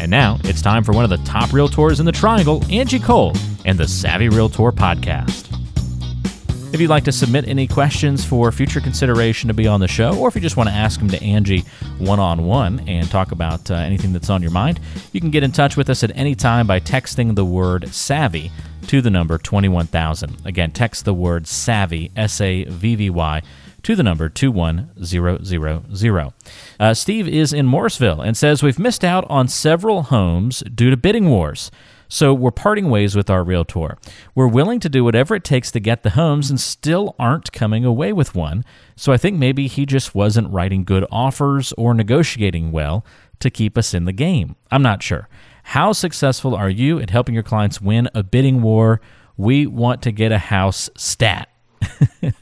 And now it's time for one of the top realtors in the triangle, Angie Cole, and the Savvy Realtor podcast. If you'd like to submit any questions for future consideration to be on the show, or if you just want to ask them to Angie one on one and talk about uh, anything that's on your mind, you can get in touch with us at any time by texting the word savvy to the number 21000. Again, text the word savvy, S A V V Y, to the number 21000. Uh, Steve is in Morrisville and says, We've missed out on several homes due to bidding wars. So we're parting ways with our realtor. We're willing to do whatever it takes to get the homes and still aren't coming away with one. So I think maybe he just wasn't writing good offers or negotiating well to keep us in the game. I'm not sure. How successful are you at helping your clients win a bidding war? We want to get a house stat.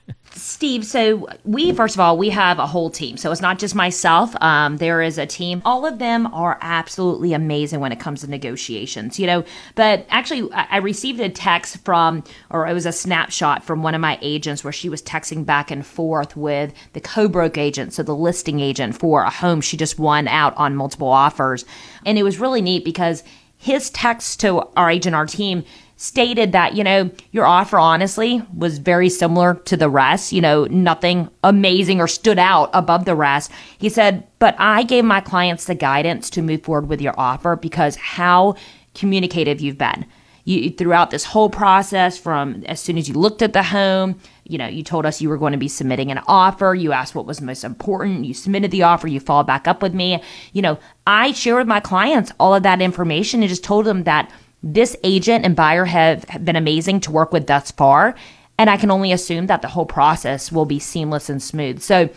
Steve, so we, first of all, we have a whole team. So it's not just myself. Um, there is a team. All of them are absolutely amazing when it comes to negotiations, you know. But actually, I received a text from, or it was a snapshot from one of my agents where she was texting back and forth with the co broke agent, so the listing agent for a home she just won out on multiple offers. And it was really neat because his text to our agent, our team, stated that, you know, your offer honestly was very similar to the rest, you know, nothing amazing or stood out above the rest. He said, but I gave my clients the guidance to move forward with your offer because how communicative you've been. You, throughout this whole process from as soon as you looked at the home you know you told us you were going to be submitting an offer you asked what was most important you submitted the offer you followed back up with me you know i share with my clients all of that information and just told them that this agent and buyer have, been amazing to work with thus far. And I can only assume that the whole process will be seamless and smooth. So,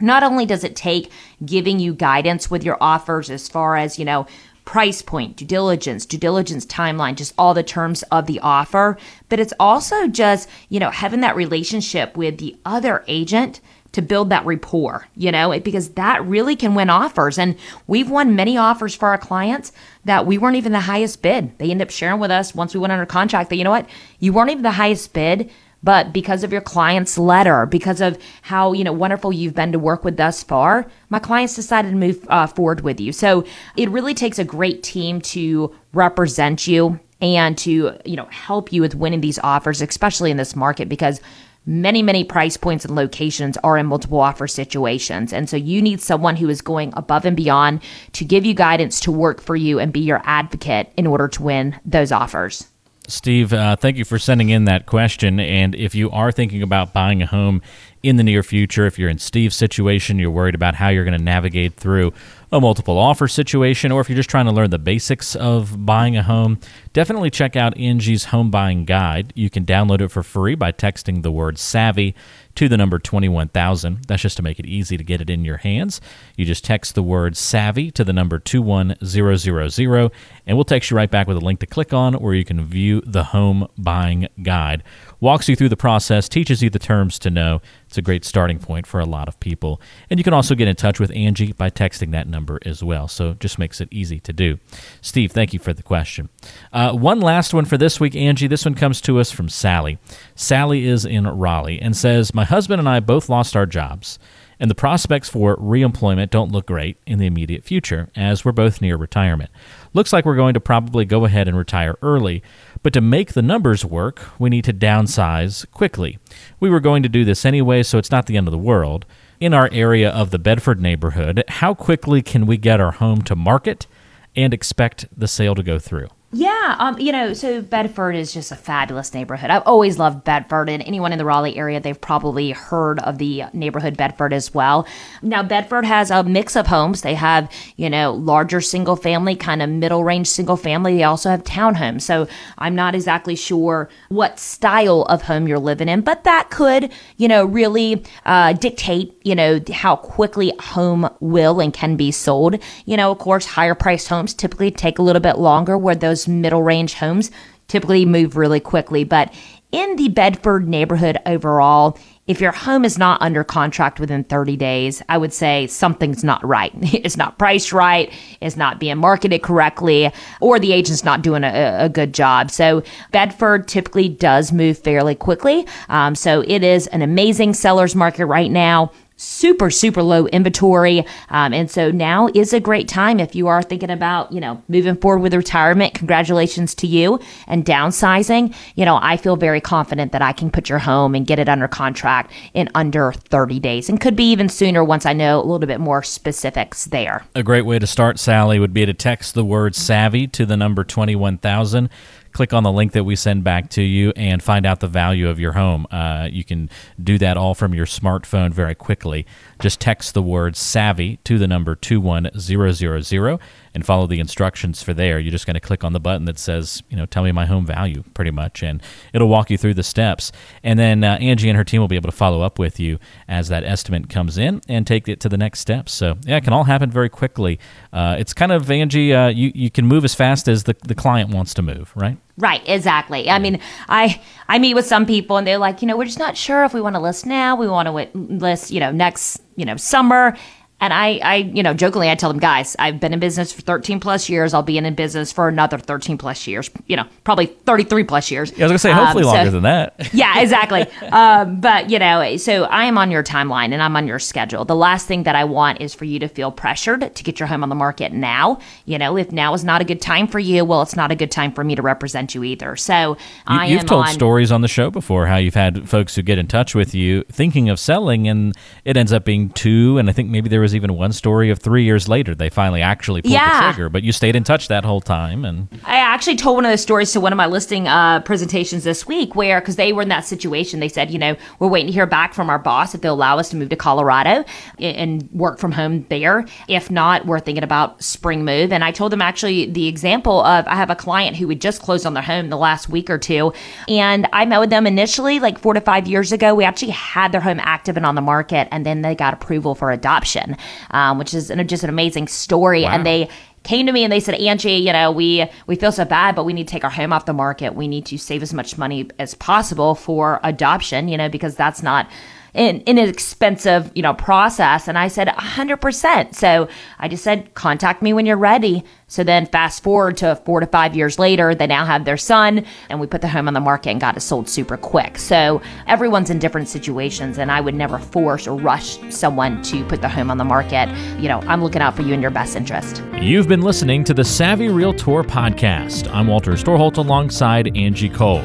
not only does it take giving you guidance with your offers as far as, you know, price point, due diligence, due diligence timeline, just all the terms of the offer, but it's also just, you know, having that relationship with the other agent to build that rapport, you know, because that really can win offers. And we've won many offers for our clients that we weren't even the highest bid. They end up sharing with us once we went under contract that, you know what, you weren't even the highest bid, but because of your client's letter, because of how, you know, wonderful you've been to work with thus far, my clients decided to move uh, forward with you. So it really takes a great team to represent you and to, you know, help you with winning these offers, especially in this market, because many, many price points and locations are in multiple offer situations. And so you need someone who is going above and beyond to give you guidance to work for you and be your advocate in order to win those offers. Steve, uh, thank you for sending in that question. And if you are thinking about buying a home in the near future, if you're in Steve's situation, you're worried about how you're going to navigate through a multiple offer situation, or if you're just trying to learn the basics of buying a home, definitely check out Angie's Home Buying Guide. You can download it for free by texting the word SAVVY to the number 21000. That's just to make it easy to get it in your hands. You just text the word SAVVY to the number 21000, and we'll text you right back with a link to click on where you can view the Home Buying Guide walks you through the process, teaches you the terms to know. It's a great starting point for a lot of people. And you can also get in touch with Angie by texting that number as well. So just makes it easy to do. Steve, thank you for the question. Uh, one last one for this week, Angie. This one comes to us from Sally. Sally is in Raleigh and says, My husband and I both lost our jobs and the prospects for reemployment don't look great in the immediate future as we're both near retirement. Looks like we're going to probably go ahead and retire early, but to make the numbers work, we need to downsize quickly. We were going to do this anyway, so it's not the end of the world. In our area of the Bedford neighborhood, how quickly can we get our home to market and expect the sale to go through? Yeah, um, you know, so Bedford is just a fabulous neighborhood. I've always loved Bedford, and anyone in the Raleigh area, they've probably heard of the neighborhood Bedford as well. Now, Bedford has a mix of homes. They have, you know, larger single family, kind of middle range single family. They also have townhomes. So I'm not exactly sure what style of home you're living in, but that could, you know, really uh, dictate, you know, how quickly home will and can be sold. You know, of course, higher priced homes typically take a little bit longer, where those those middle range homes typically move really quickly. But in the Bedford neighborhood overall, if your home is not under contract within 30 days, I would say something's not right. It's not priced right, it's not being marketed correctly, or the agent's not doing a, a good job. So, Bedford typically does move fairly quickly. Um, so, it is an amazing seller's market right now super super low inventory. Um, and so now is a great time if you are thinking about you know moving forward with retirement. Congratulations to you and downsizing. You know i feel very confident that i can put your home and get it under contract in under 30 days and could be even sooner once i know a little bit more specifics there. A great way to start sally would be to text the word savvy to the number 21000 click on the link that we send back to you and find out the value of your home. Uh, you can do that all from your smartphone very quickly. Just text the word savvy to the number 21000 and follow the instructions for there. You're just going to click on the button that says, you know, tell me my home value pretty much, and it'll walk you through the steps. And then uh, Angie and her team will be able to follow up with you as that estimate comes in and take it to the next steps. So, yeah, it can all happen very quickly. Uh, it's kind of, Angie, uh, you, you can move as fast as the, the client wants to move, right? Right, exactly. I mean, I I meet with some people and they're like, you know, we're just not sure if we want to list now. We want to list, you know, next, you know, summer. And I, I, you know, jokingly, I tell them, guys, I've been in business for 13 plus years. I'll be in business for another 13 plus years. You know, probably 33 plus years. Yeah, I was gonna say, hopefully um, longer than that. yeah, exactly. um, but you know, so I am on your timeline and I'm on your schedule. The last thing that I want is for you to feel pressured to get your home on the market now. You know, if now is not a good time for you, well, it's not a good time for me to represent you either. So you, I you've told on, stories on the show before how you've had folks who get in touch with you thinking of selling, and it ends up being two, and I think maybe there was even one story of three years later they finally actually pulled yeah. the trigger. But you stayed in touch that whole time, and I actually told one of those stories to one of my listing uh, presentations this week, where because they were in that situation, they said, you know, we're waiting to hear back from our boss if they'll allow us to move to Colorado and work from home there. If not, we're thinking about spring move. And I told them actually the example of I have a client who had just closed on their home the last week or two, and I met with them initially like four to five years ago. We actually had their home active and on the market, and then they got approval for adoption, um, which is an, just an amazing story. Wow. And they came to me and they said, Angie, you know, we we feel so bad, but we need to take our home off the market. We need to save as much money as possible for adoption, you know, because that's not an expensive, you know, process. And I said, 100%. So I just said, contact me when you're ready. So then fast forward to four to five years later, they now have their son and we put the home on the market and got it sold super quick. So everyone's in different situations and I would never force or rush someone to put the home on the market. You know, I'm looking out for you in your best interest. You've been listening to the Savvy Realtor podcast. I'm Walter Storholt alongside Angie Cole.